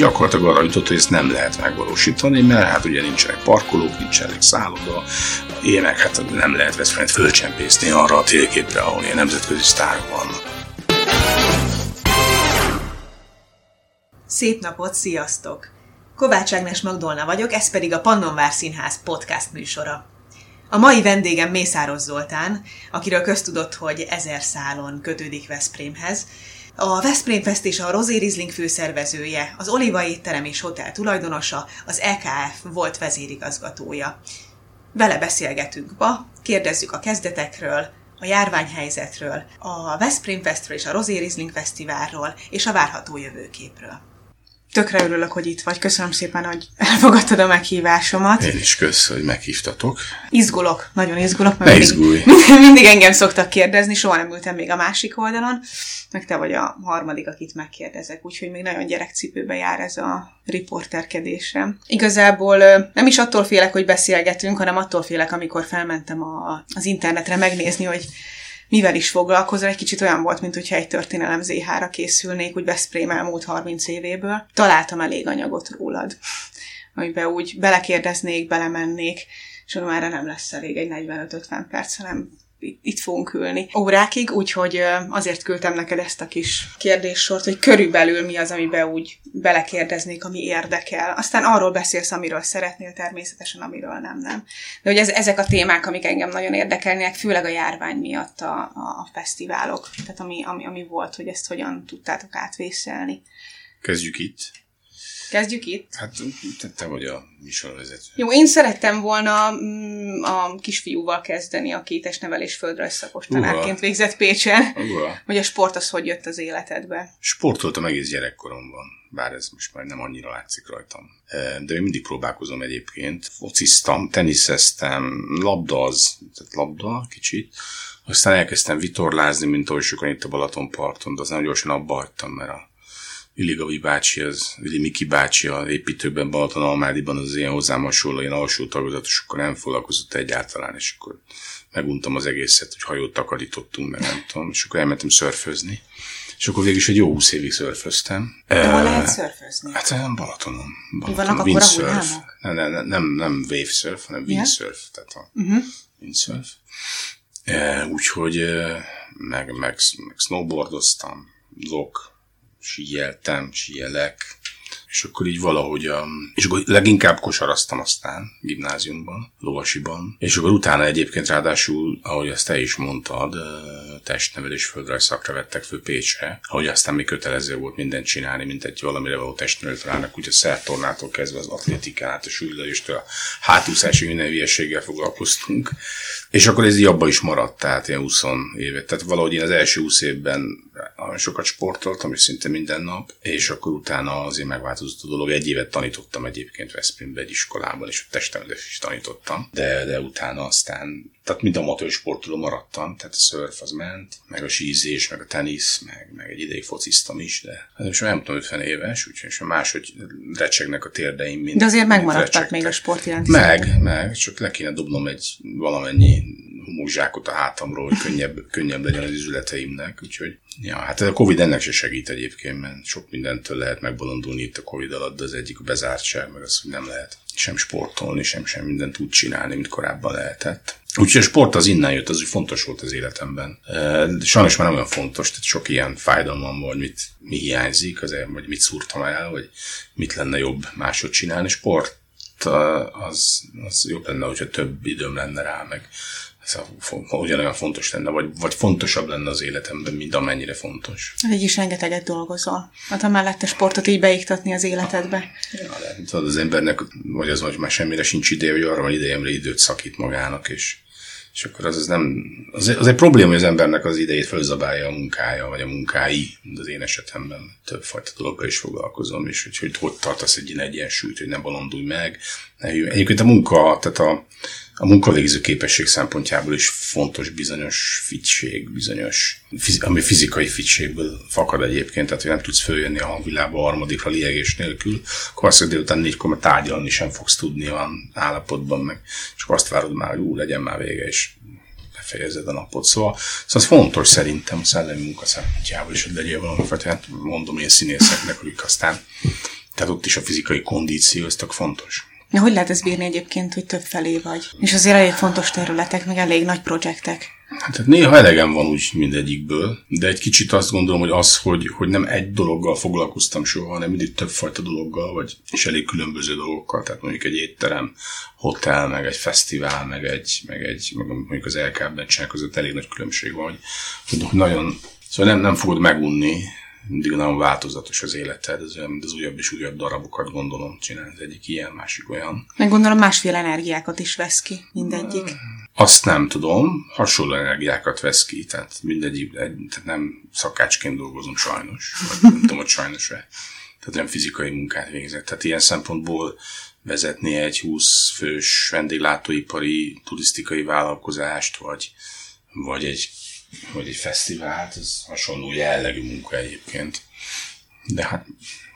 gyakorlatilag arra jutott, hogy ezt nem lehet megvalósítani, mert hát ugye nincsenek parkolók, nincsenek szálloda, ilyenek, hát nem lehet Veszprémet fölcsempészni arra a térképre, ahol ilyen nemzetközi sztárok vannak. Szép napot, sziasztok! Kovács Ágnes Magdolna vagyok, ez pedig a Pannonvár Színház podcast műsora. A mai vendégem Mészáros Zoltán, akiről köztudott, hogy ezer szálon kötődik Veszprémhez, a Veszprém Fest és a Rosé Rizling főszervezője, az Oliva étterem és hotel tulajdonosa, az EKF volt vezérigazgatója. Vele beszélgetünk ma, kérdezzük a kezdetekről, a járványhelyzetről, a Veszprém Festről és a Rosé Rizling Fesztiválról és a várható jövőképről. Tökre örülök, hogy itt vagy. Köszönöm szépen, hogy elfogadtad a meghívásomat. Én is kösz, hogy meghívtatok. Izgulok, nagyon izgulok. Mert ne mindig, izgulj. mindig engem szoktak kérdezni, soha nem ültem még a másik oldalon, meg te vagy a harmadik, akit megkérdezek, úgyhogy még nagyon gyerekcipőbe jár ez a riporterkedésem. Igazából nem is attól félek, hogy beszélgetünk, hanem attól félek, amikor felmentem a, az internetre megnézni, hogy mivel is foglalkozol, egy kicsit olyan volt, mint hogyha egy történelem ZH-ra készülnék, úgy Veszprém elmúlt 30 évéből. Találtam elég anyagot rólad, amiben úgy belekérdeznék, belemennék, és már nem lesz elég egy 45-50 perc, hanem itt fogunk ülni órákig, úgyhogy azért küldtem neked ezt a kis kérdéssort, hogy körülbelül mi az, amiben úgy belekérdeznék, ami érdekel. Aztán arról beszélsz, amiről szeretnél, természetesen, amiről nem, nem. De hogy ez, ezek a témák, amik engem nagyon érdekelnének, főleg a járvány miatt a, a fesztiválok, tehát ami, ami, ami volt, hogy ezt hogyan tudtátok átvészelni. Kezdjük itt. Kezdjük itt? Hát te, te vagy a műsorvezető. Jó, én szerettem volna mm, a kisfiúval kezdeni, aki testnevelés földrajz szakos tanárként végzett Pécsen. Uha. Hogy a sport az hogy jött az életedbe? Sportoltam egész gyerekkoromban, bár ez most már nem annyira látszik rajtam. De én mindig próbálkozom egyébként. Fociztam, teniszeztem, labdaz, tehát labda kicsit. Aztán elkezdtem vitorlázni, mint ahogy sokan itt a Balatonparton, de aztán gyorsan abba hagytam, mert a Gavi bácsi, az Vili Miki bácsi a építőben Balaton Almádiban az ilyen hozzám hasonló, ilyen alsó akkor nem foglalkozott egyáltalán, és akkor meguntam az egészet, hogy hajót takarítottunk, meg nem tudom, és akkor elmentem szörfözni. És akkor végül is egy jó húsz évig szörföztem. De hol lehet szörfözni? Hát nem Balatonon. Balaton. Vannak a nem, nem, nem, nem, nem wave surf, hanem windsurf, yeah. tehát a uh-huh. windsurf. E, úgyhogy meg, meg, meg snowboardoztam, zok, síjeltem, síjelek, és akkor így valahogy, a, és akkor leginkább kosaraztam aztán gimnáziumban, lovasiban, és akkor utána egyébként ráadásul, ahogy azt te is mondtad, testnevelés földrajz szakra vettek fő Pécsre, ahogy aztán még kötelező volt mindent csinálni, mint egy valamire való testnevelőt rának, ugye a szertornától kezdve az atlétikát, a súlylövéstől, a hátúszási minden hülyeséggel foglalkoztunk, és akkor ez így abba is maradt, tehát ilyen 20 évet. Tehát valahogy én az első 20 évben sokat sportoltam, és szinte minden nap, és akkor utána azért megváltozott a dolog. Egy évet tanítottam egyébként Veszprémbe egy iskolában, és a testemelést is tanítottam, de, de utána aztán, tehát mind amatőr sportoló maradtam, tehát a szörf az ment, meg a sízés, meg a tenisz, meg, meg egy ideig fociztam is, de hát most nem tudom, 50 éves, úgyhogy máshogy recsegnek a térdeim, mint De azért megmaradtak még a sport iránti Meg, meg, csak le kéne dobnom egy valamennyi homokzsákot a hátamról, hogy könnyebb, könnyebb legyen az üzleteimnek, úgyhogy ja, hát a Covid ennek se segít egyébként, mert sok mindentől lehet megbolondulni itt a Covid alatt, de az egyik a bezártság, meg az, hogy nem lehet sem sportolni, sem, sem mindent úgy csinálni, mint korábban lehetett. Úgyhogy a sport az innen jött, az hogy fontos volt az életemben. Sajnos már nem olyan fontos, tehát sok ilyen fájdalmam volt, mit, mi hiányzik, azért, vagy mit szúrtam el, vagy mit lenne jobb máshogy csinálni. Sport az, az jobb lenne, hogyha több időm lenne rá, meg ugyanolyan fontos lenne, vagy, vagy fontosabb lenne az életemben, mint amennyire fontos. Így is rengeteget dolgozol. Hát ha mellette sportot így beiktatni az életedbe. Ja, de tudod, az embernek, vagy az, hogy már semmire sincs ideje, vagy arra van idejemre időt szakít magának, és, és akkor az, az nem, az, az egy probléma, hogy az embernek az idejét fölzabálja a munkája, vagy a munkái, az én esetemben többfajta dologgal is foglalkozom, és hogy, hogy hogy tartasz egy ilyen egyensúlyt, hogy ne bolondulj meg. Egyébként a munka, tehát a, a munkavégző képesség szempontjából is fontos bizonyos fitség, bizonyos, ami fizikai fitségből fakad egyébként, tehát hogy nem tudsz följönni a hangvilágba a harmadikra liegés nélkül, akkor azt, hogy délután négykor tárgyalni sem fogsz tudni olyan állapotban, meg csak azt várod már, hogy ú, legyen már vége, és befejezed a napot. Szóval, szóval ez fontos szerintem a szellemi munka szempontjából is, hogy legyél valami, vagy hát mondom én színészeknek, akik aztán Tehát ott is a fizikai kondíció, ez tök fontos. Ja, hogy lehet ez bírni egyébként, hogy több felé vagy? És azért elég fontos területek, meg elég nagy projektek. Hát, hát néha elegem van úgy mindegyikből, de egy kicsit azt gondolom, hogy az, hogy, hogy nem egy dologgal foglalkoztam soha, hanem mindig többfajta dologgal, vagy és elég különböző dolgokkal, tehát mondjuk egy étterem, hotel, meg egy fesztivál, meg egy, meg egy meg mondjuk az LK-ben között elég nagy különbség van, hogy, hogy nagyon, szóval nem, nem fogod megunni, mindig nagyon változatos az életed, ez olyan, mint az újabb és újabb darabokat gondolom csinálni, az egyik ilyen, másik olyan. Meg gondolom másféle energiákat is vesz ki mindegyik. Azt nem tudom, hasonló energiákat vesz ki, tehát mindegyik, tehát nem szakácsként dolgozom sajnos, vagy nem tudom, hogy sajnos tehát nem fizikai munkát végzett. Tehát ilyen szempontból vezetni egy 20 fős vendéglátóipari turisztikai vállalkozást, vagy, vagy egy vagy egy fesztivált, ez hasonló jellegű munka egyébként. De hát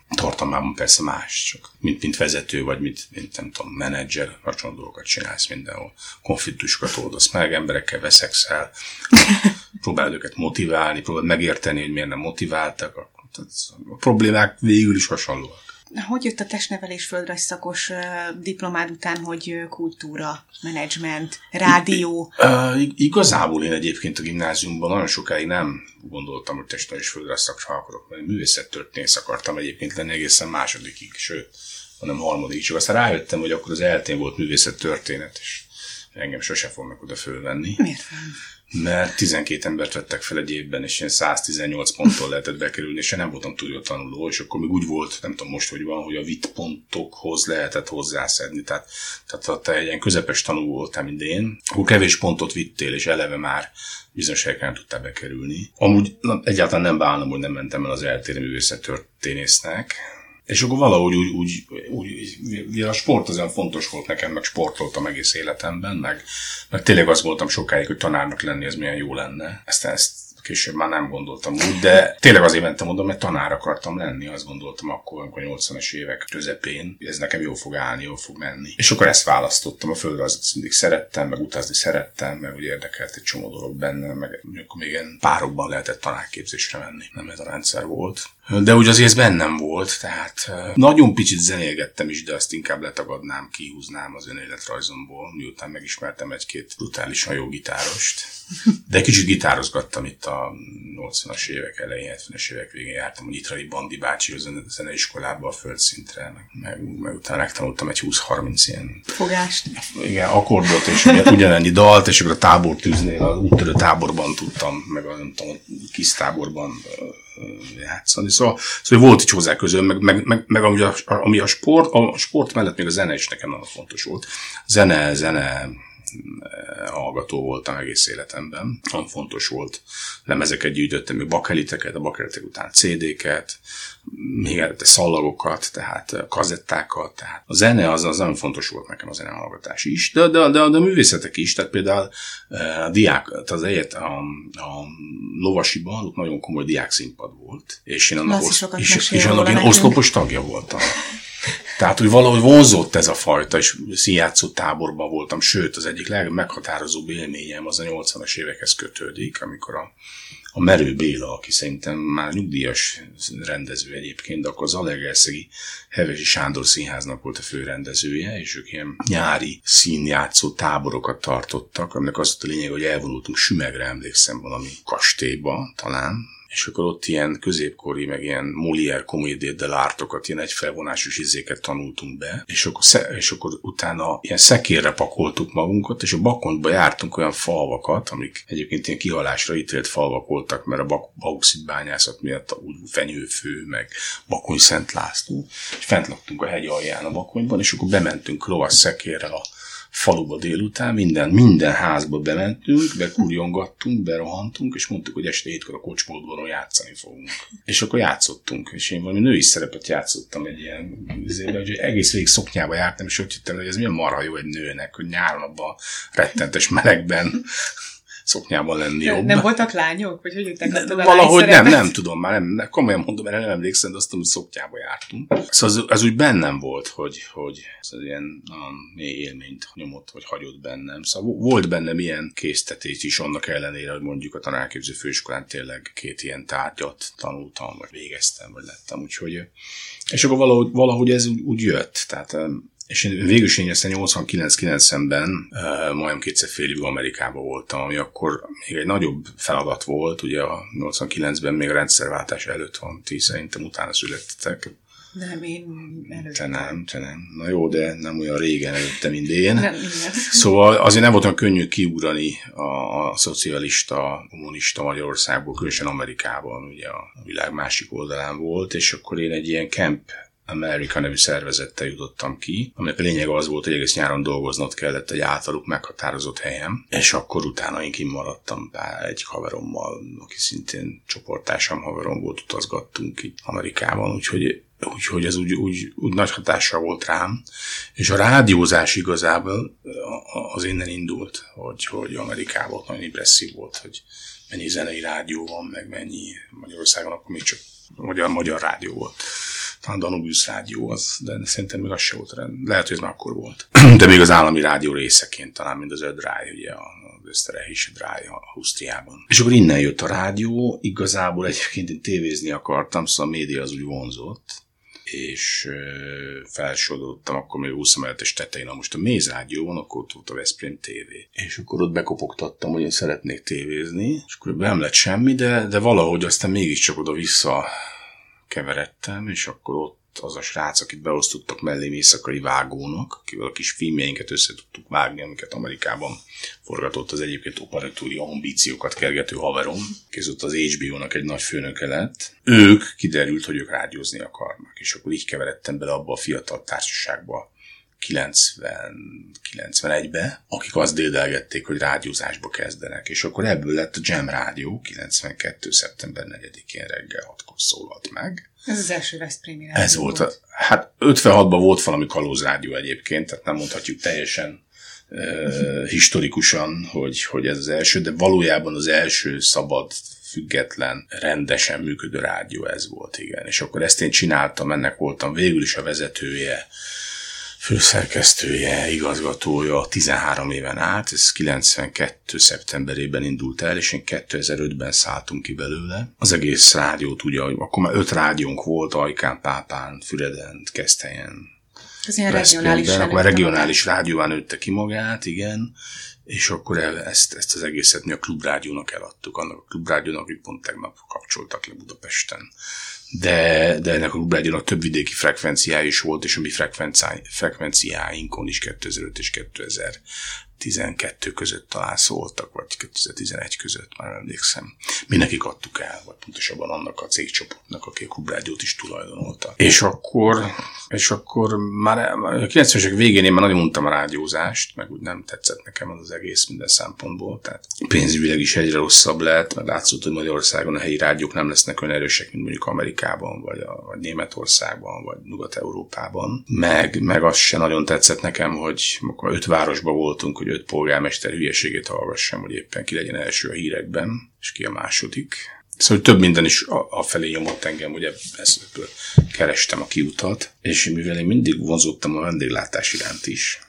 tartalmában persze más, csak mint, mint vezető, vagy mint, mint nem tudom, menedzser, hasonló dolgokat csinálsz mindenhol. Konfliktusokat oldasz meg, emberekkel veszekszel, próbálod őket motiválni, próbálod megérteni, hogy miért nem motiváltak. A problémák végül is hasonlóak. Hogy jött a testnevelés földrajz szakos diplomád után, hogy kultúra, menedzsment, rádió? Uh, igazából én egyébként a gimnáziumban nagyon sokáig nem gondoltam, hogy testnevelés földrajz szakra akarok, mert művészettörténész akartam egyébként lenni egészen másodikig, sőt, hanem harmadik. Csak aztán rájöttem, hogy akkor az eltén volt művészettörténet, és engem sose fognak oda fölvenni. Miért? Mert 12 embert vettek fel egy évben, és ilyen 118 ponttól lehetett bekerülni, és én nem voltam túl jó tanuló, és akkor még úgy volt, nem tudom most, hogy van, hogy a vit pontokhoz lehetett hozzászedni, tehát, tehát ha te egy ilyen közepes tanuló voltál, mint én, akkor kevés pontot vittél, és eleve már bizonyos helyeken tudtál bekerülni. Amúgy na, egyáltalán nem bánom, hogy nem mentem el az eltérő művészettörténésznek, és akkor valahogy úgy, úgy, úgy, úgy a sport az olyan fontos volt nekem, meg sportoltam egész életemben, meg, meg tényleg azt voltam sokáig, hogy tanárnak lenni, ez milyen jó lenne. Ezt, ezt később már nem gondoltam úgy, de tényleg azért mentem oda, mert tanár akartam lenni, azt gondoltam akkor, amikor 80-as évek közepén, ez nekem jó fog állni, jó fog menni. És akkor ezt választottam, a földrajzot mindig szerettem, meg utazni szerettem, meg úgy érdekelt egy csomó dolog benne, meg akkor még ilyen párokban lehetett tanárképzésre menni, nem ez a rendszer volt. De úgy azért ez bennem volt, tehát nagyon picit zenélgettem is, de azt inkább letagadnám, kihúznám az önéletrajzomból, miután megismertem egy-két brutálisan jó gitárost. De kicsit gitározgattam itt a 80-as évek elején, 70-es évek végén jártam a Nyitrai Bandi bácsi a zeneiskolába a földszintre, meg, meg, meg utána megtanultam egy 20-30 ilyen fogást. Igen, akkordot, és ugyanennyi dalt, és akkor a tábortűznél, az úttörő táborban tudtam, meg a, nem tudom, a kis táborban játszani. Szóval, szóval volt így hozzá közön, meg, meg, meg, meg ami, a, ami a sport, a sport mellett még a zene is nekem nagyon fontos volt. Zene, zene, hallgató voltam egész életemben. Nagyon fontos volt. Lemezeket gyűjtöttem, még bakeliteket, a bakelitek után CD-ket, még előtte szallagokat, tehát kazettákat. Tehát a zene az, az nagyon fontos volt nekem a zenehallgatás is, de, de, de, de a művészetek is, tehát például a diák, az egyet a, a lovasiban ott nagyon komoly diák színpad volt, és én annak, osz, és, és annak én oszlopos tagja voltam. Tehát, hogy valahogy vonzott ez a fajta, és színjátszó táborban voltam, sőt, az egyik legmeghatározóbb élményem az a 80-as évekhez kötődik, amikor a, a Merő Béla, aki szerintem már nyugdíjas rendező egyébként, de akkor az Alegerszegi Hevesi Sándor Színháznak volt a főrendezője, és ők ilyen nyári színjátszó táborokat tartottak, aminek az a lényeg, hogy elvonultunk Sümegre, emlékszem valami kastélyba talán, és akkor ott ilyen középkori, meg ilyen Molière comédie de lártokat, ilyen egyfelvonásos izéket tanultunk be, és akkor, és akkor utána ilyen szekérre pakoltuk magunkat, és a bakontba jártunk olyan falvakat, amik egyébként ilyen kihalásra ítélt falvak voltak, mert a bauxit bányászat miatt úgy fenyőfő, meg Bakony Szent László, és fent laktunk a hegy alján a Bakonyban, és akkor bementünk lovas szekérrel a faluba délután, minden, minden házba bementünk, bekurjongattunk, berohantunk, és mondtuk, hogy este hétkor a kocsmódban játszani fogunk. És akkor játszottunk, és én valami női szerepet játszottam egy ilyen, azért, hogy egész végig szoknyába jártam, és úgy hittem, hogy ez milyen marha jó egy nőnek, hogy nyáron abban rettentes melegben szoknyában lenni jobb. Nem voltak lányok? Vagy hogy te a Valahogy nem, nem tudom, már nem, nem komolyan mondom, mert nem emlékszem, de azt tudom, hogy szoknyába jártunk. Szóval az, az úgy bennem volt, hogy, hogy ez az ilyen mély élményt nyomott, vagy hagyott bennem. Szóval volt bennem ilyen késztetés is, annak ellenére, hogy mondjuk a tanárképző főiskolán tényleg két ilyen tárgyat tanultam, vagy végeztem, vagy lettem, úgyhogy és akkor valahogy, valahogy ez úgy, úgy jött. Tehát és én végül is én aztán 89-90-ben uh, majdnem kétszer fél évig Amerikában voltam, ami akkor még egy nagyobb feladat volt, ugye a 89-ben még a rendszerváltás előtt van, ti szerintem utána születtetek. Nem, én előtte. Te nem, te nem. Na jó, de nem olyan régen előtte, mint én. Nem, Szóval azért nem volt olyan könnyű kiugrani a, a szocialista, kommunista Magyarországból, különösen Amerikában, ugye a világ másik oldalán volt, és akkor én egy ilyen camp America nevű szervezettel jutottam ki, aminek a lényeg az volt, hogy egész nyáron dolgoznod kellett egy általuk meghatározott helyen, és akkor utána én kimaradtam egy haverommal, aki szintén csoporttársam haverom volt, utazgattunk itt Amerikában, úgyhogy úgyhogy ez úgy, úgy, úgy nagy hatással volt rám. És a rádiózás igazából az innen indult, hogy, hogy Amerikában nagyon impresszív volt, hogy mennyi zenei rádió van, meg mennyi Magyarországon akkor még csak magyar, magyar rádió volt talán Danubius rádió az, de szerintem még az se volt rend. Lehet, hogy ez már akkor volt. De még az állami rádió részeként, talán mint az Ödráj, ugye a Öszterehis Dráj Ausztriában. És akkor innen jött a rádió, igazából egyébként én tévézni akartam, szóval a média az úgy vonzott, és felsodottam, akkor még 20 emeletes tetején, na most a Méz Rádió van, akkor ott volt a Veszprém TV. És akkor ott bekopogtattam, hogy én szeretnék tévézni, és akkor nem lett semmi, de, de valahogy aztán mégiscsak oda-vissza keveredtem, és akkor ott az a srác, akit beosztottak mellé éjszakai vágónak, akivel a kis filmjeinket össze tudtuk vágni, amiket Amerikában forgatott az egyébként operatúri ambíciókat kergető haverom, készült az HBO-nak egy nagy főnöke lett. Ők kiderült, hogy ők rádiózni akarnak, és akkor így keveredtem bele abba a fiatal társaságba, 90-91-be, akik azt dédelgették, hogy rádiózásba kezdenek, és akkor ebből lett a Jam Rádió 92. szeptember 4-én reggel 6-kor szólalt meg. Ez az első Veszprémi rádió Ez volt. volt. Hát 56-ban volt valami kalózrádió egyébként, tehát nem mondhatjuk teljesen uh, historikusan, hogy, hogy ez az első, de valójában az első szabad független, rendesen működő rádió ez volt, igen. És akkor ezt én csináltam, ennek voltam végül is a vezetője, főszerkesztője, igazgatója 13 éven át, ez 92. szeptemberében indult el, és én 2005-ben szálltunk ki belőle. Az egész rádiót ugye, akkor már öt rádiónk volt, Ajkán, Pápán, Füredent, Keszthelyen, ez ilyen regionális Akkor már regionális rádióvá nőtte ki magát, igen, és akkor el, ezt, ezt az egészet mi a klubrádiónak eladtuk, annak a klubrádiónak, akik pont tegnap kapcsoltak le Budapesten de, de ennek a Klubrádiónak több vidéki frekvenciája is volt, és a mi frekvenciáinkon is 2005 és 2000 12 között talán szóltak, vagy 2011 között, már emlékszem. Mindenkik adtuk el, vagy pontosabban annak a cégcsoportnak, aki a Klubrádiót is tulajdonolta. És akkor, és akkor már a 90-esek végén én már nagyon mondtam a rádiózást, meg úgy nem tetszett nekem az, az egész minden szempontból. Tehát pénzügyileg is egyre rosszabb lett, mert látszott, hogy Magyarországon a helyi rádiók nem lesznek olyan erősek, mint mondjuk Amerikában, vagy, a, vagy Németországban, vagy Nyugat-Európában. Meg, meg az se nagyon tetszett nekem, hogy akkor öt városban voltunk, hogy öt polgármester hülyeségét hallgassam, hogy éppen ki legyen első a hírekben, és ki a második. Szóval több minden is a, felé nyomott engem, ugye ezt kerestem a kiutat, és mivel én mindig vonzottam a vendéglátás iránt is,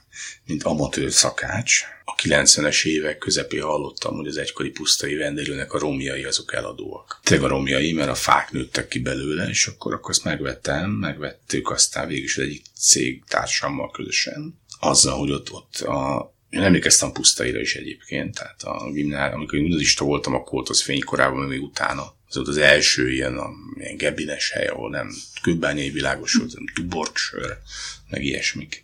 mint amatőr szakács. A 90-es évek közepén hallottam, hogy az egykori pusztai vendéglőnek a romjai azok eladóak. Tényleg a romjai, mert a fák nőttek ki belőle, és akkor, akkor azt megvettem, megvettük aztán végül is egyik cég társammal közösen, azzal, hogy ott, ott a én emlékeztem pusztaira is egyébként, tehát a gimnál, amikor gimnazista voltam, akkor volt az fénykorában, még utána. Az volt az első ilyen, a, ilyen gebines hely, ahol nem kőbányai világos volt, hanem tuborgsör, meg ilyesmik.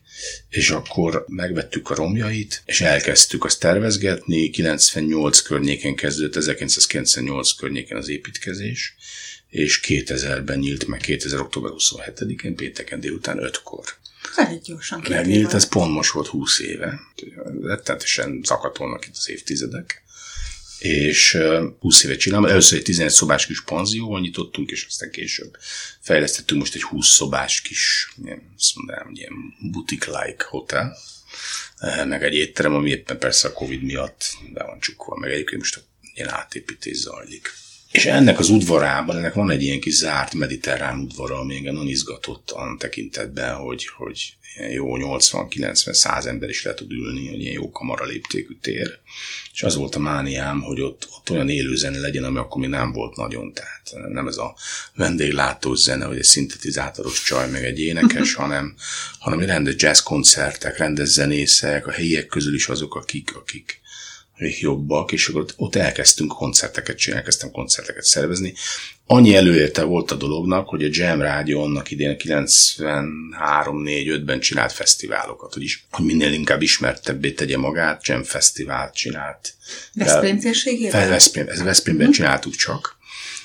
És akkor megvettük a romjait, és elkezdtük azt tervezgetni. 98 környéken kezdődött, 1998 környéken az építkezés, és 2000-ben nyílt meg 2000. október 27-én, pénteken délután 5-kor. Elég gyorsan Megnyílt, ez pont most volt 20 éve. Rettenetesen zakatolnak itt az évtizedek. És 20 éve csinálom. Először egy 11 szobás kis panzióval nyitottunk, és aztán később fejlesztettünk most egy 20 szobás kis, ilyen, azt mondanám, ilyen boutique-like hotel. meg egy étterem, ami éppen persze a Covid miatt be van csukva, meg egyébként most ilyen átépítés zajlik. És ennek az udvarában, ennek van egy ilyen kis zárt mediterrán udvara, ami engem nagyon izgatott a tekintetben, hogy, hogy jó 80-90-100 ember is le tud ülni, hogy ilyen jó kamara léptékű tér. És az volt a mániám, hogy ott, ott olyan élő zene legyen, ami akkor még nem volt nagyon. Tehát nem ez a vendéglátós zene, vagy egy szintetizátoros csaj, meg egy énekes, hanem, hanem rendes jazz koncertek, rendes zenészek, a helyiek közül is azok, akik, akik, jobbak, és akkor ott elkezdtünk koncerteket csinálni, elkezdtem koncerteket szervezni. Annyi előérte volt a dolognak, hogy a Jam Rádió annak idén 93-4-5-ben csinált fesztiválokat, hogy, is, hogy minél inkább ismertebbé tegye magát, Jam Fesztivált csinált. Veszprém térségében? Veszprém, ez Veszprémben hmm. csináltuk csak,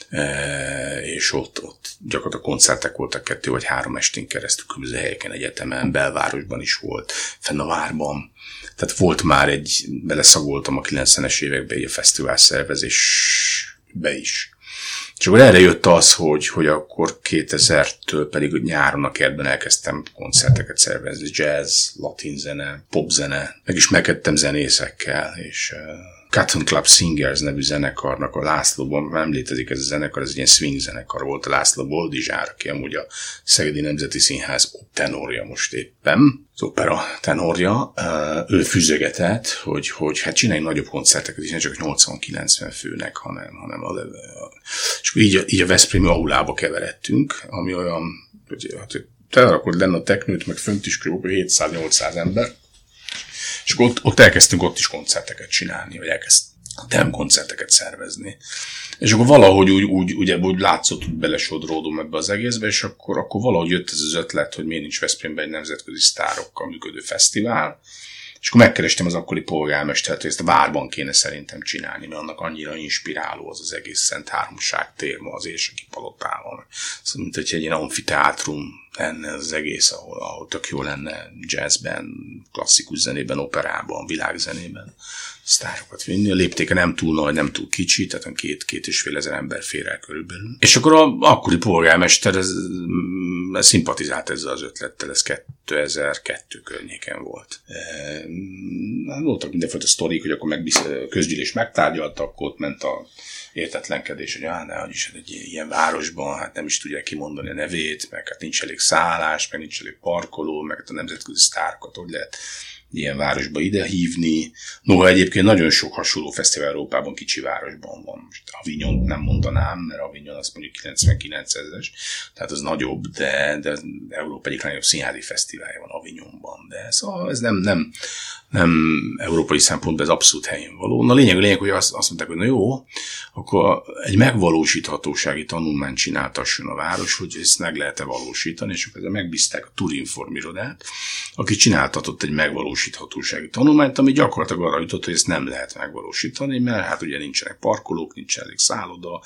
e, és ott, ott gyakorlatilag koncertek voltak kettő vagy három estén keresztül, különböző helyeken, egyetemen, belvárosban is volt, fenn a várban, tehát volt már egy, beleszagoltam a 90-es években a fesztivál szervezésbe is. És akkor erre jött az, hogy, hogy akkor 2000-től pedig nyáron a kertben elkezdtem koncerteket szervezni, jazz, latin zene, pop zene, meg is megkedtem zenészekkel, és uh, Cotton Club Singers nevű zenekarnak a Lászlóban, nem létezik ez a zenekar, ez egy ilyen swing zenekar volt, László Boldizsár, aki amúgy a Szegedi Nemzeti Színház tenorja most éppen, az opera tenorja, ő füzegetett, hogy, hogy hát csinálj nagyobb koncerteket is, nem csak 80-90 főnek, hanem, hanem a, és így, így a Veszprémi aulába keveredtünk, ami olyan, hogy hát, te lenne a teknőt, meg fönt is kb. 700-800 ember, és akkor ott, ott elkezdtünk ott is koncerteket csinálni, vagy elkezdtem koncerteket szervezni. És akkor valahogy úgy, úgy, ugye, úgy látszott, hogy belesodródom ebbe az egészbe, és akkor, akkor valahogy jött ez az ötlet, hogy miért nincs Veszprémben egy nemzetközi sztárokkal működő fesztivál, és akkor megkerestem az akkori polgármestert, hogy ezt a várban kéne szerintem csinálni, mert annak annyira inspiráló az az egész Szent Háromság tér az Érseki Palotával. Szóval, mint hogy egy ilyen amfiteátrum lenne az egész, ahol, ahol tök jó lenne jazzben, klasszikus zenében, operában, világzenében sztárokat vinni. A léptéke nem túl nagy, nem túl kicsi, tehát két, két és fél ezer ember fér el körülbelül. És akkor a akkori polgármester ez, mm, ez szimpatizált ezzel az ötlettel, ez 2002 környéken volt. E, hát voltak mindenfajta sztorik, hogy akkor megbisz, közgyűlés megtárgyaltak, akkor ott ment a értetlenkedés, hogy ah, ne, is egy ilyen városban, hát nem is tudják kimondani a nevét, meg hát nincs elég szállás, meg nincs elég parkoló, meg hát a nemzetközi sztárkat, hogy lehet ilyen városba ide hívni. Noha egyébként nagyon sok hasonló fesztivál Európában kicsi városban van. Most Avignon nem mondanám, mert Avignon azt mondjuk 99 ezeres, tehát az nagyobb, de, de Európa egyik legnagyobb színházi fesztiválja van Avignonban. De szóval ez nem, nem, nem európai szempontból ez abszolút helyén való. Na lényeg, a lényeg, hogy azt, azt mondták, hogy na jó, akkor egy megvalósíthatósági tanulmányt csináltasson a város, hogy ezt meg lehet-e valósítani, és akkor megbízták a Turinform irodát, aki csináltatott egy megvalósíthatósági tanulmányt, ami gyakorlatilag arra jutott, hogy ezt nem lehet megvalósítani, mert hát ugye nincsenek parkolók, nincs elég szálloda,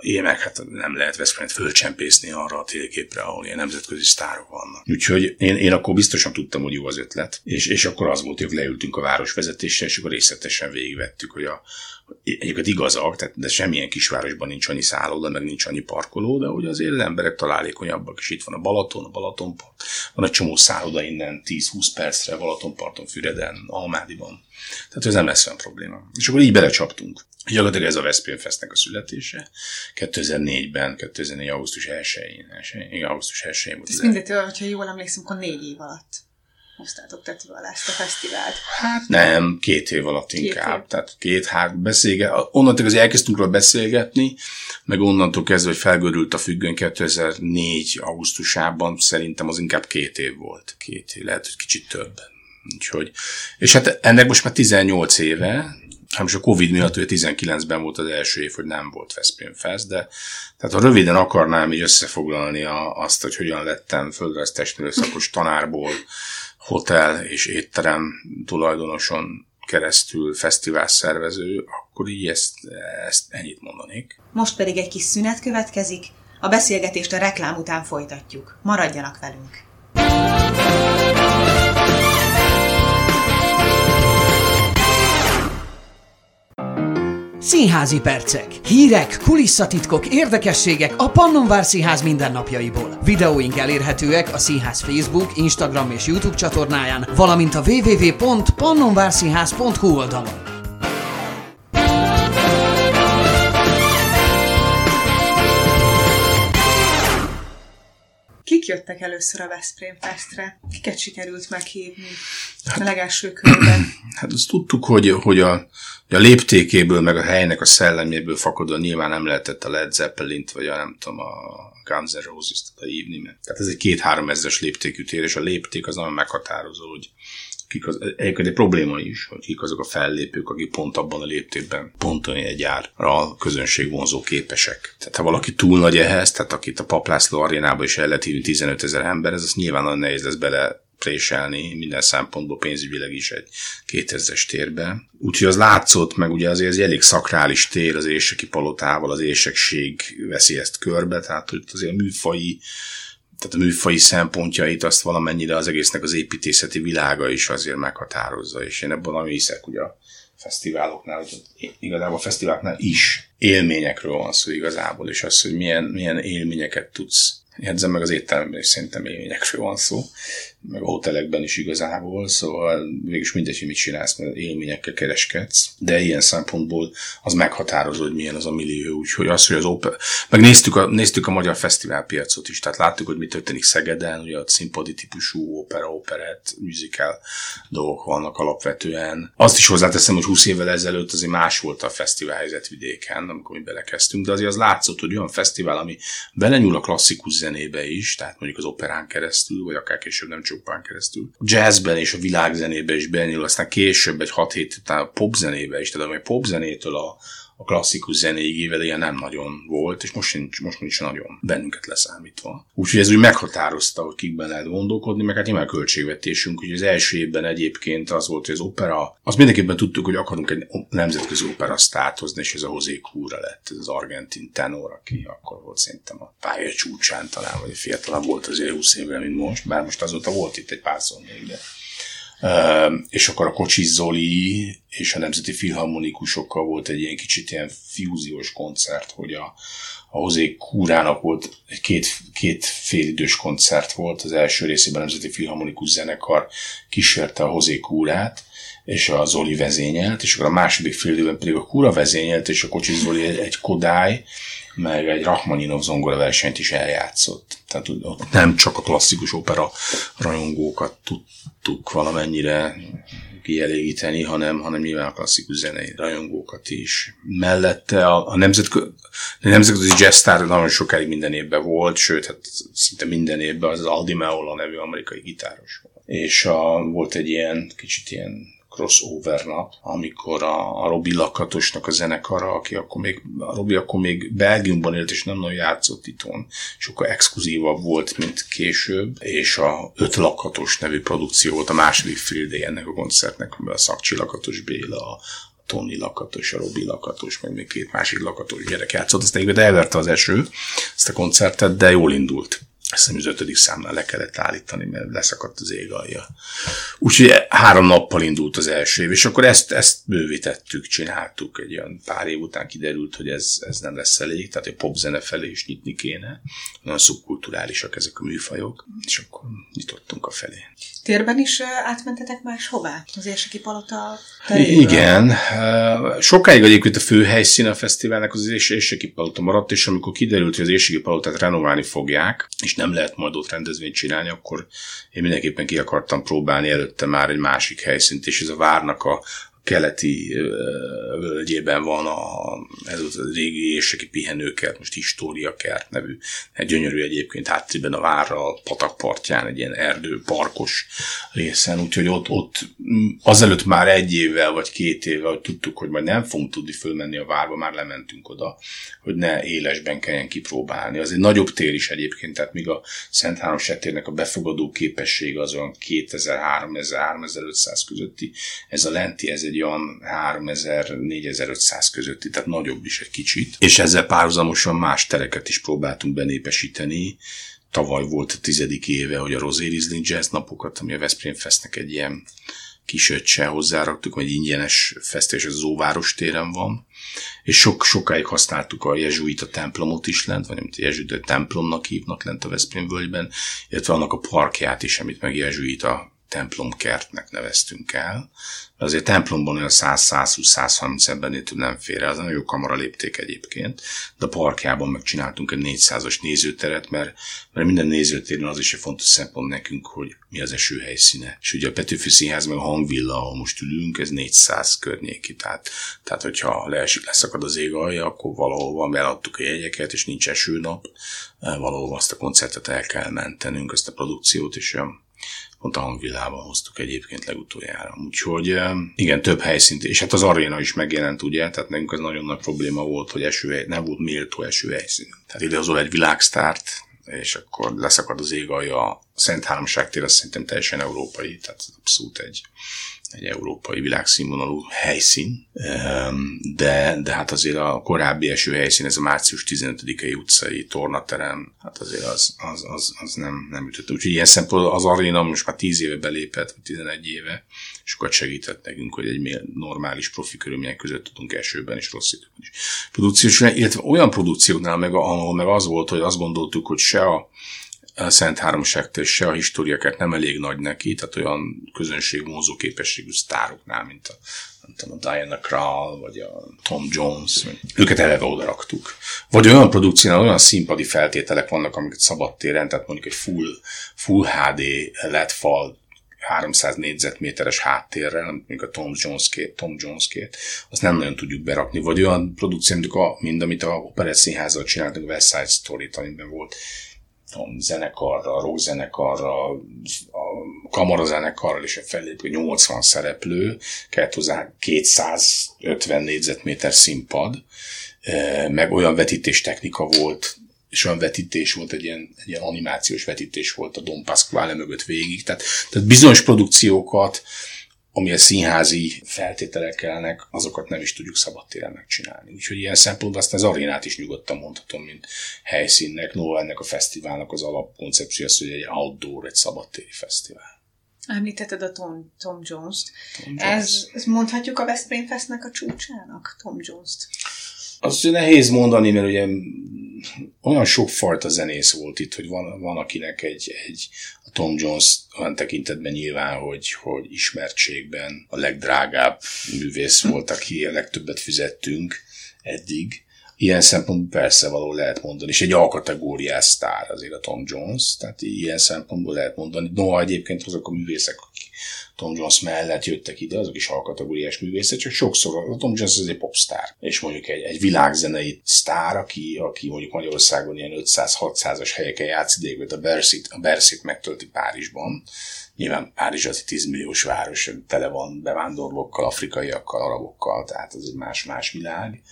ilyen meg hát nem lehet Veszprémet fölcsempészni arra a térképre, ahol ilyen nemzetközi sztárok vannak. Úgyhogy én, én akkor biztosan tudtam, hogy jó az ötlet, és, és akkor az volt, hogy leültünk a városvezetéssel, és akkor részletesen végigvettük, hogy a, egyébként igazak, tehát de semmilyen kisvárosban nincs annyi szálloda, meg nincs annyi parkoló, de hogy azért az emberek találékonyabbak, és itt van a Balaton, a Balatonpart, van egy csomó szálloda innen 10-20 percre, Balatonparton, Füreden, Almádiban. Tehát ez nem lesz olyan probléma. És akkor így belecsaptunk. Gyakorlatilag ez a Veszprém Festnek a születése. 2004-ben, 2004. augusztus 1-én, 1-én augusztus 1-én volt. Ez mindentől, hogyha jól emlékszem, akkor négy év alatt hoztátok tetve alá ezt a fesztivált? Hát nem, két év alatt inkább. Két év. Tehát két, hát beszélge, onnantól azért elkezdtünk róla beszélgetni, meg onnantól kezdve, hogy felgörült a függöny 2004 augusztusában, szerintem az inkább két év volt. Két év, lehet, hogy kicsit több. Úgyhogy, és hát ennek most már 18 éve, hát most a Covid miatt ugye 19-ben volt az első év, hogy nem volt Veszprém Fest, de tehát ha röviden akarnám így összefoglalni a, azt, hogy hogyan lettem földrajztestmérő szakos tanárból, hotel és étterem tulajdonoson keresztül fesztivál szervező, akkor így ezt, ezt ennyit mondanék. Most pedig egy kis szünet következik, a beszélgetést a reklám után folytatjuk. Maradjanak velünk! Színházi percek, hírek, kulisszatitkok, érdekességek a Pannonvár Színház mindennapjaiból. Videóink elérhetőek a színház Facebook, Instagram és YouTube csatornáján, valamint a www.pannonvárszínház.hu oldalon. Jöttek először a Veszprém Festre? Kiket sikerült meghívni a legelső körben? Hát azt tudtuk, hogy, hogy a, a léptékéből, meg a helynek a szelleméből fakadóan nyilván nem lehetett a Led Zeppelin-t, vagy a nem tudom, a Guns N' Roses-t hívni. Mert, tehát ez egy két-három ezres léptékű tér, és a lépték az nagyon meghatározó, hogy kik az, egyébként egy probléma is, hogy kik azok a fellépők, akik pont abban a léptében pont olyan egy árra közönség vonzó képesek. Tehát ha valaki túl nagy ehhez, tehát akit a Paplászló arénába is el lehet hívni 15 ezer ember, ez az nyilván nagyon nehéz lesz bele préselni minden szempontból pénzügyileg is egy 2000-es térbe. Úgyhogy az látszott, meg ugye azért ez egy elég szakrális tér az érseki palotával, az érsekség veszi ezt körbe, tehát hogy azért műfai tehát a műfai szempontjait azt valamennyire az egésznek az építészeti világa is azért meghatározza, és én ebben nem hiszek ugye a fesztiváloknál, hogy igazából a fesztiváloknál is élményekről van szó igazából, és az, hogy milyen, milyen élményeket tudsz jegyzem meg az étteremben is szerintem élményekről van szó, meg a hotelekben is igazából, szóval mégis mindegy, hogy mit csinálsz, mert élményekkel kereskedsz, de ilyen szempontból az meghatározó, hogy milyen az a millió, úgyhogy az, hogy az opera, meg néztük a, néztük a magyar fesztiválpiacot is, tehát láttuk, hogy mi történik Szegeden, ugye a színpadi típusú opera, operett, musical dolgok vannak alapvetően. Azt is hozzáteszem, hogy 20 évvel ezelőtt azért más volt a fesztivál helyzet vidéken, amikor mi belekezdtünk, de azért az látszott, hogy olyan fesztivál, ami belenyúl a klasszikus zenébe is, tehát mondjuk az operán keresztül, vagy akár később nem csupán keresztül. A jazzben és a világzenébe is benyúl, aztán később egy hat hét után a popzenébe is, tehát a popzenétől a, a klasszikus zenéig ilyen nem nagyon volt, és most nincs, most nincs nagyon bennünket leszámítva. Úgyhogy ez úgy meghatározta, hogy kikben lehet gondolkodni, meg hát nyilván költségvetésünk, hogy az első évben egyébként az volt, hogy az opera, az mindenképpen tudtuk, hogy akarunk egy nemzetközi opera hozni, és ez a Hozé Kúra lett, ez az argentin tenor, aki akkor volt szerintem a pálya csúcsán talán, vagy fiatalabb volt azért 20 évre, mint most, bár most azóta volt itt egy pár még, de és akkor a Kocsis Zoli és a Nemzeti Filharmonikusokkal volt egy ilyen kicsit ilyen fúziós koncert, hogy a, a Hozé Kúrának volt egy két, két félidős koncert volt, az első részében a Nemzeti Filharmonikus Zenekar kísérte a Hozé Kúrát, és a Zoli vezényelt, és akkor a második fél időben pedig a Kúra vezényelt, és a Kocsis Zoli egy, egy Kodály, meg egy Rachmaninov zongora versenyt is eljátszott. Tehát ott nem csak a klasszikus opera rajongókat tudtuk valamennyire kielégíteni, hanem, hanem nyilván a klasszikus zenei rajongókat is. Mellette a, a, nemzetközi, a nemzetközi jazztár nagyon sokáig minden évben volt, sőt, hát szinte minden évben az, az Aldi Meola nevű amerikai gitáros volt. És a, volt egy ilyen kicsit ilyen crossover nap, amikor a, a Robi Lakatosnak a zenekara, aki akkor még, a Robi akkor még Belgiumban élt, és nem nagyon játszott itthon, sokkal exkluzívabb volt, mint később, és a Öt Lakatos nevű produkció volt a második fél ennek a koncertnek, amiben a Szakcsi Lakatos Béla, a Tony Lakatos, a Robi Lakatos, meg még két másik lakatos gyerek játszott. Aztán elverte az eső, ezt a koncertet, de jól indult hiszem, az ötödik számnál le kellett állítani, mert leszakadt az ég alja. Úgyhogy három nappal indult az első év, és akkor ezt, ezt bővítettük, csináltuk. Egy olyan pár év után kiderült, hogy ez, ez nem lesz elég, tehát egy popzene felé is nyitni kéne. Nagyon szubkulturálisak ezek a műfajok, és akkor nyitottunk a felé. Térben is átmentetek máshová? Az érseki palota teréből? Igen. Sokáig egyébként a fő helyszín a fesztiválnak az érseki palota maradt, és amikor kiderült, hogy az érseki palotát renoválni fogják, és nem lehet majd ott rendezvényt csinálni, akkor én mindenképpen ki akartam próbálni előtte már egy másik helyszínt, és ez a várnak a, keleti völgyében van a, ez az a régi érseki pihenőkert, most históriakert nevű, egy gyönyörű egyébként háttérben a várral, patakpartján, egy ilyen erdő, parkos részen, úgyhogy ott, ott azelőtt már egy évvel vagy két évvel, hogy tudtuk, hogy majd nem fogunk tudni fölmenni a várba, már lementünk oda, hogy ne élesben kelljen kipróbálni. Az egy nagyobb tér is egyébként, tehát míg a Szent Háromság térnek a befogadó képessége az olyan 2000-3000-3500 közötti, ez a lenti, ez egy olyan 3000-4500 közötti, tehát nagyobb is egy kicsit. És ezzel párhuzamosan más tereket is próbáltunk benépesíteni. Tavaly volt a tizedik éve, hogy a Rosé Jazz napokat, ami a Veszprém Festnek egy ilyen kisöccse hozzáraktuk, vagy ingyenes fesztés az Óváros téren van, és sok, sokáig használtuk a jezsuita templomot is lent, vagy amit jezsuita templomnak hívnak lent a Veszprém völgyben, illetve annak a parkját is, amit meg jezsuita templomkertnek neveztünk el. Azért templomban olyan 100-120-130 embernél több nem fér el, az nagyon jó kamara lépték egyébként, de a parkjában megcsináltunk egy 400-as nézőteret, mert, mert minden nézőtéren az is egy fontos szempont nekünk, hogy mi az eső helyszíne. És ugye a Petőfi Színház meg a hangvilla, ahol most ülünk, ez 400 környéki, tehát, tehát hogyha leesik, leszakad az ég alja, akkor valahol van, beladtuk a jegyeket, és nincs esőnap, valahol azt a koncertet el kell mentenünk, ezt a produkciót, és pont a hangvillában hoztuk egyébként legutoljára. Úgyhogy igen, több helyszínt, és hát az aréna is megjelent, ugye, tehát nekünk az nagyon nagy probléma volt, hogy esőhely, nem volt méltó esőhelyszín. Tehát idehozol egy világsztárt, és akkor leszakad az ég alja. A Szent Háromság tér az szerintem teljesen európai, tehát abszolút egy, egy európai világszínvonalú helyszín, de, de hát azért a korábbi eső helyszín, ez a március 15-i utcai tornaterem, hát azért az, az, az, az nem, nem ütött. Úgyhogy ilyen szempontból az aréna most már 10 éve belépett, vagy 11 éve, sokat segített nekünk, hogy egy normális profi körülmények között tudunk esőben és rossz időben is. Produkciós, illetve olyan produkcióknál meg, ahol meg az volt, hogy azt gondoltuk, hogy se a Szent Háromságtól se a históriákat nem elég nagy neki, tehát olyan közönség mózó képességű sztároknál, mint a, tudom, a Diana Krall, vagy a Tom Jones, őket eleve oda raktuk. Vagy olyan produkciónál olyan színpadi feltételek vannak, amiket szabadtéren, tehát mondjuk egy full, full HD LED fal 300 négyzetméteres háttérrel, mint a Tom Jones két, Tom Jones két, azt nem nagyon tudjuk berakni. Vagy olyan produkció, mint, a, mint amit a Operett Színházal csináltak, a West Side Story-t, amiben volt tudom, zenekarra, rockzenekarra, a kamarazenekarral a fellépő 80 szereplő, kellett hozzá 250 négyzetméter színpad, meg olyan vetítés technika volt, és olyan vetítés volt, egy ilyen, egy ilyen animációs vetítés volt a Don Pasquale mögött végig. Tehát, tehát bizonyos produkciókat ami a színházi feltételek kellnek, azokat nem is tudjuk szabadtéren megcsinálni. Úgyhogy ilyen szempontból azt az arénát is nyugodtan mondhatom, mint helyszínnek. No, ennek a fesztiválnak az alapkoncepció az, hogy egy outdoor, egy szabadtéri fesztivál. Említetted a Tom, Tom Jones-t. Tom Jones. Ez, ez mondhatjuk a Veszprém Festnek a csúcsának, Tom Jones-t? Azt nehéz mondani, mert ugye olyan sok fajta zenész volt itt, hogy van, van akinek egy, egy a Tom Jones olyan tekintetben nyilván, hogy, hogy ismertségben a legdrágább művész volt, aki a legtöbbet fizettünk eddig. Ilyen szempontból persze való lehet mondani, és egy alkategóriás sztár azért a Tom Jones, tehát ilyen szempontból lehet mondani. Noha egyébként azok a művészek, akik Tom Jones mellett jöttek ide, azok is alkategóriás művészek, csak sokszor a Tom Jones az egy popstar, és mondjuk egy, egy világzenei sztár, aki, aki mondjuk Magyarországon ilyen 500-600-as helyeken játszik, de a Berszit, a Berszit megtölti Párizsban, Nyilván Párizs az egy 10 milliós város, tele van bevándorlókkal, afrikaiakkal, arabokkal, tehát az egy más-más világ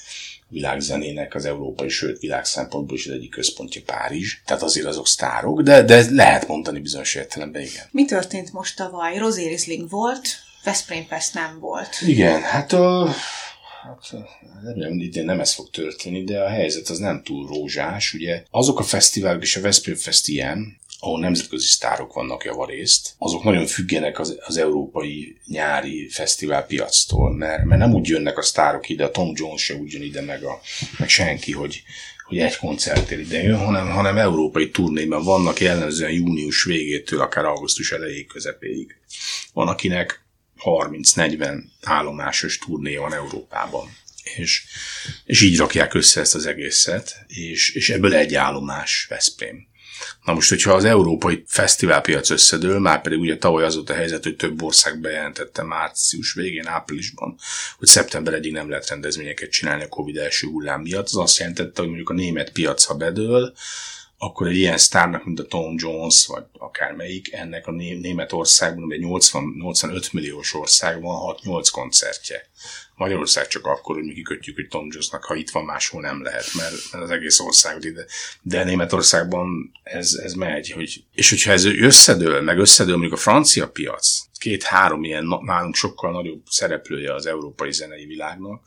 világzenének az európai, sőt világ szempontból is az egyik központja Párizs. Tehát azért azok sztárok, de, de lehet mondani bizonyos értelemben, igen. Mi történt most tavaly? Rosérisling volt, Veszprém Fest nem volt. Igen, hát a, Hát, nem, idén nem ez fog történni, de a helyzet az nem túl rózsás. Ugye azok a fesztiválok, és a Veszprém Fest ilyen, ahol nemzetközi sztárok vannak javarészt, azok nagyon függenek az, az európai nyári fesztivál piactól, mert, mert nem úgy jönnek a sztárok ide, a Tom Jones se úgy jön ide, meg, a, meg senki, hogy, hogy egy koncertért ide jön, hanem, hanem európai turnében vannak jellemzően június végétől, akár augusztus elejéig, közepéig. Van, akinek 30-40 állomásos turné van Európában. És, és így rakják össze ezt az egészet, és, és ebből egy állomás Veszprém. Na most, hogyha az európai fesztiválpiac összedől, már pedig ugye tavaly az volt a helyzet, hogy több ország bejelentette március végén, áprilisban, hogy szeptember egyig nem lehet rendezvényeket csinálni a Covid első hullám miatt, az azt jelentette, hogy mondjuk a német piac, ha bedől, akkor egy ilyen sztárnak, mint a Tom Jones, vagy akármelyik, ennek a Németországban, egy 80, 85 milliós országban 6-8 koncertje. Magyarország csak akkor, hogy mi kikötjük, hogy Tom Jonesnak, ha itt van, máshol nem lehet, mert, mert az egész ország ide. De Németországban ez, ez megy, hogy, és hogyha ez összedől, meg összedől mondjuk a francia piac, két-három ilyen nálunk sokkal nagyobb szereplője az európai zenei világnak,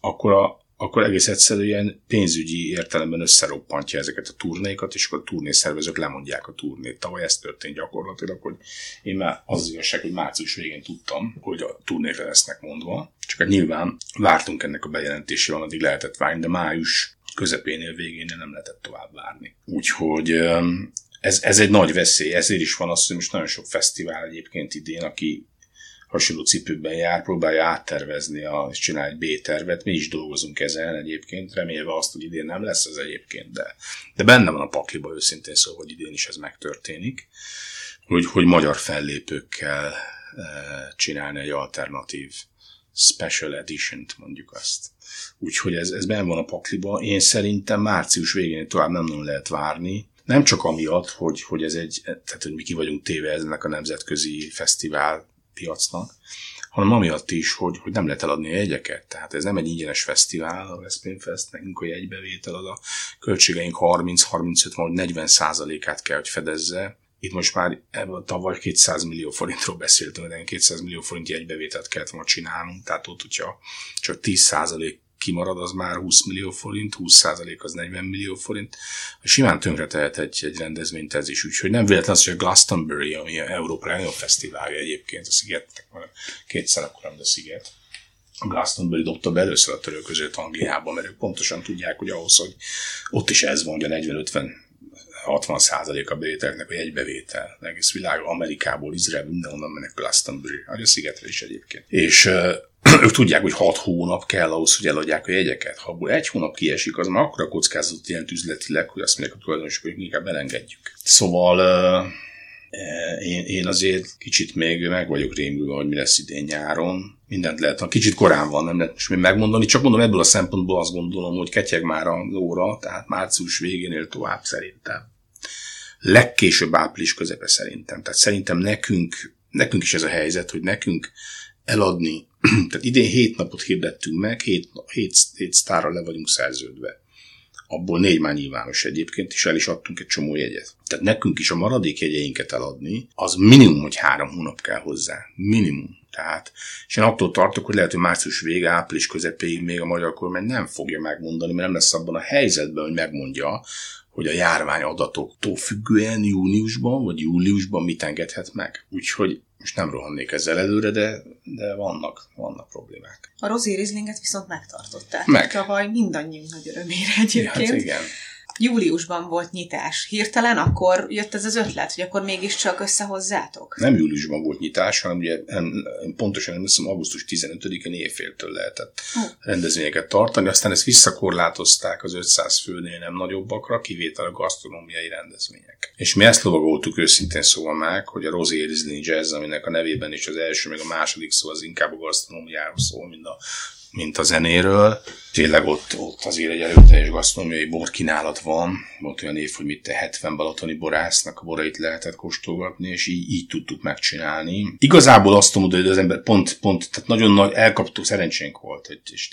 akkor a, akkor egész egyszerűen pénzügyi értelemben összeroppantja ezeket a turnékat, és akkor a turnészervezők lemondják a turnét. Tavaly ez történt gyakorlatilag, hogy én már az igazság, hogy március végén tudtam, hogy a turnékre lesznek mondva, csak hát nyilván vártunk ennek a bejelentésével, addig lehetett várni, de május közepénél végén nem lehetett tovább várni. Úgyhogy ez, ez egy nagy veszély, ezért is van az, hogy most nagyon sok fesztivál egyébként idén, aki hasonló cipőben jár, próbálja áttervezni a, és csinál egy B-tervet. Mi is dolgozunk ezen egyébként, remélve azt, hogy idén nem lesz ez egyébként, de, de benne van a pakliba őszintén szó, hogy idén is ez megtörténik, hogy, hogy magyar fellépőkkel e, csinálni egy alternatív special edition-t, mondjuk azt. Úgyhogy ez, ez benne van a pakliba. Én szerintem március végén tovább nem nagyon lehet várni, nem csak amiatt, hogy, hogy ez egy, tehát hogy mi ki vagyunk téve ennek a nemzetközi fesztivál piacnak, hanem amiatt is, hogy, hogy nem lehet eladni a jegyeket. Tehát ez nem egy ingyenes fesztivál, a Veszprém Fest, nekünk a jegybevétel az a költségeink 30-35 vagy 40 százalékát kell, hogy fedezze. Itt most már ebből tavaly 200 millió forintról beszéltünk, de 200 millió forint jegybevételt kellett volna csinálnunk, tehát ott, hogyha csak 10 százalék kimarad, az már 20 millió forint, 20% az 40 millió forint. Simán tönkre tehet egy, egy rendezvényt ez is, úgyhogy nem véletlen az, hogy a Glastonbury, ami a Európa legnagyobb fesztiválja egyébként, a sziget, kétszer akkor, mint a sziget. A Glastonbury dobta be először a törölközőt Angliába, mert ők pontosan tudják, hogy ahhoz, hogy ott is ez van, hogy a 40-50 60% a bevételeknek a jegybevétel. Egész világ, Amerikából, Izrael, mindenhonnan mennek Glastonbury, a szigetre is egyébként. És ők tudják, hogy hat hónap kell ahhoz, hogy eladják a jegyeket. Ha abból egy hónap kiesik, az már akkor a kockázat ilyen üzletileg, hogy azt mondják a tulajdonosok, hogy inkább elengedjük. Szóval én, én azért kicsit még meg vagyok rémülve, hogy mi lesz idén nyáron. Mindent lehet, ha kicsit korán van, nem lehet most még megmondani, csak mondom ebből a szempontból azt gondolom, hogy ketyeg már az óra, tehát március végénél tovább szerintem. Legkésőbb április közepe szerintem. Tehát szerintem nekünk, nekünk is ez a helyzet, hogy nekünk eladni. Tehát idén hét napot hirdettünk meg, hét, hét, hét sztára le vagyunk szerződve. Abból négy már nyilvános egyébként, és el is adtunk egy csomó jegyet. Tehát nekünk is a maradék jegyeinket eladni, az minimum, hogy három hónap kell hozzá. Minimum. Tehát, és én attól tartok, hogy lehet, hogy március vége, április közepéig még a magyar kormány nem fogja megmondani, mert nem lesz abban a helyzetben, hogy megmondja, hogy a járvány adatoktól függően júniusban vagy júliusban mit engedhet meg. Úgyhogy most nem rohannék ezzel előre, de, de vannak, vannak problémák. A Rozi Rizlinget viszont megtartották. Meg. Tavaly mindannyiunk nagy örömére egyébként. Hát igen júliusban volt nyitás. Hirtelen akkor jött ez az ötlet, hogy akkor mégiscsak összehozzátok? Nem júliusban volt nyitás, hanem ugye nem, pontosan nem hiszem, augusztus 15-én éjféltől lehetett oh. rendezvényeket tartani, aztán ezt visszakorlátozták az 500 főnél nem nagyobbakra, kivétel a gasztronómiai rendezvények. És mi ezt lovagoltuk őszintén szóval meg, hogy a Rosie Riesling Jazz, aminek a nevében is az első, meg a második szó az inkább a gasztronómiáról szól, mint a mint a zenéről. Tényleg ott, ott azért egy erőteljes gasztronómiai borkínálat van. Volt olyan év, hogy mit te 70 balatoni borásznak a borait lehetett kóstolgatni, és így, így tudtuk megcsinálni. Igazából azt tudom hogy az ember pont, pont, tehát nagyon nagy elkaptó szerencsénk volt, hogy és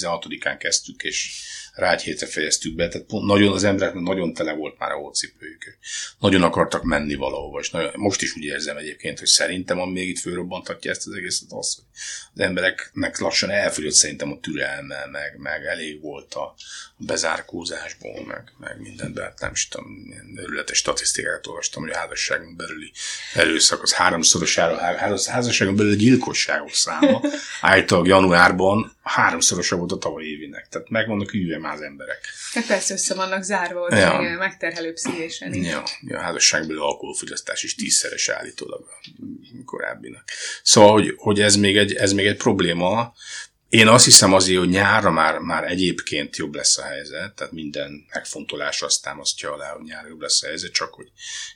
16-án kezdtük, és rá egy hétre fejeztük be, tehát pont nagyon az embereknek nagyon tele volt már a hócipőjük. Nagyon akartak menni valahova, és nagyon, most is úgy érzem egyébként, hogy szerintem, ami még itt fölrobbantatja ezt az egészet, az, hogy az embereknek lassan elfogyott szerintem a türelme, meg, meg elég volt a bezárkózásból, meg, meg minden, de hát nem is tudom, örületes statisztikát olvastam, hogy a házasságon belüli erőszak az háromszorosára, házasságon belüli gyilkosságok száma állítólag januárban háromszorosa volt a tavalyi évinek. Tehát megvannak hűve az emberek. Hát persze össze vannak zárva, hogy ja. megterhelő pszichésen is. Ja, ja, a házasságbeli alkoholfogyasztás is tízszeres állítólag a korábbinak. Szóval, hogy, hogy ez, még egy, ez még egy probléma, én azt hiszem azért, hogy nyárra már, már egyébként jobb lesz a helyzet, tehát minden megfontolás azt támasztja alá, hogy nyárra jobb lesz a helyzet, csak hogy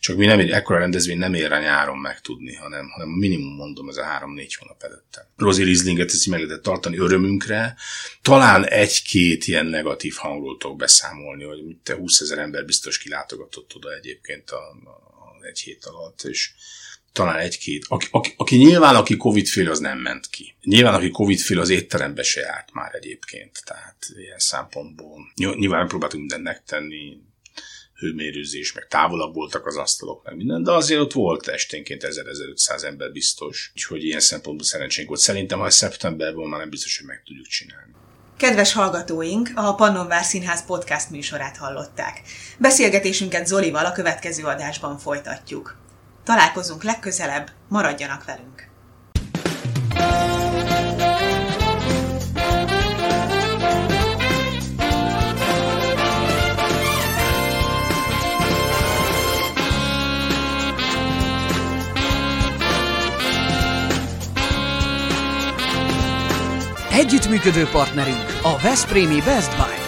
csak mi nem egy ekkora rendezvény nem ér a nyáron megtudni, hanem, hanem minimum mondom ez a három-négy hónap előtte. Rozi Rizlinget ezt meg lehetett tartani örömünkre. Talán egy-két ilyen negatív hangról tudok beszámolni, hogy te 20 ezer ember biztos kilátogatott oda egyébként a, a, egy hét alatt, és talán egy-két. Aki, aki, aki nyilván, aki Covid fél, az nem ment ki. Nyilván, aki Covid fél, az étterembe se járt már egyébként. Tehát ilyen szempontból nyilván próbáltunk mindent megtenni, hőmérőzés, meg távolabb voltak az asztalok, meg minden, de azért ott volt esténként 1000-1500 ember biztos, úgyhogy ilyen szempontból szerencsénk volt. Szerintem, ha szeptemberben már nem biztos, hogy meg tudjuk csinálni. Kedves hallgatóink, a Pannonvár Színház podcast műsorát hallották. Beszélgetésünket Zolival a következő adásban folytatjuk. Találkozunk legközelebb, maradjanak velünk! Együttműködő partnerünk a Veszprémi Best Buy.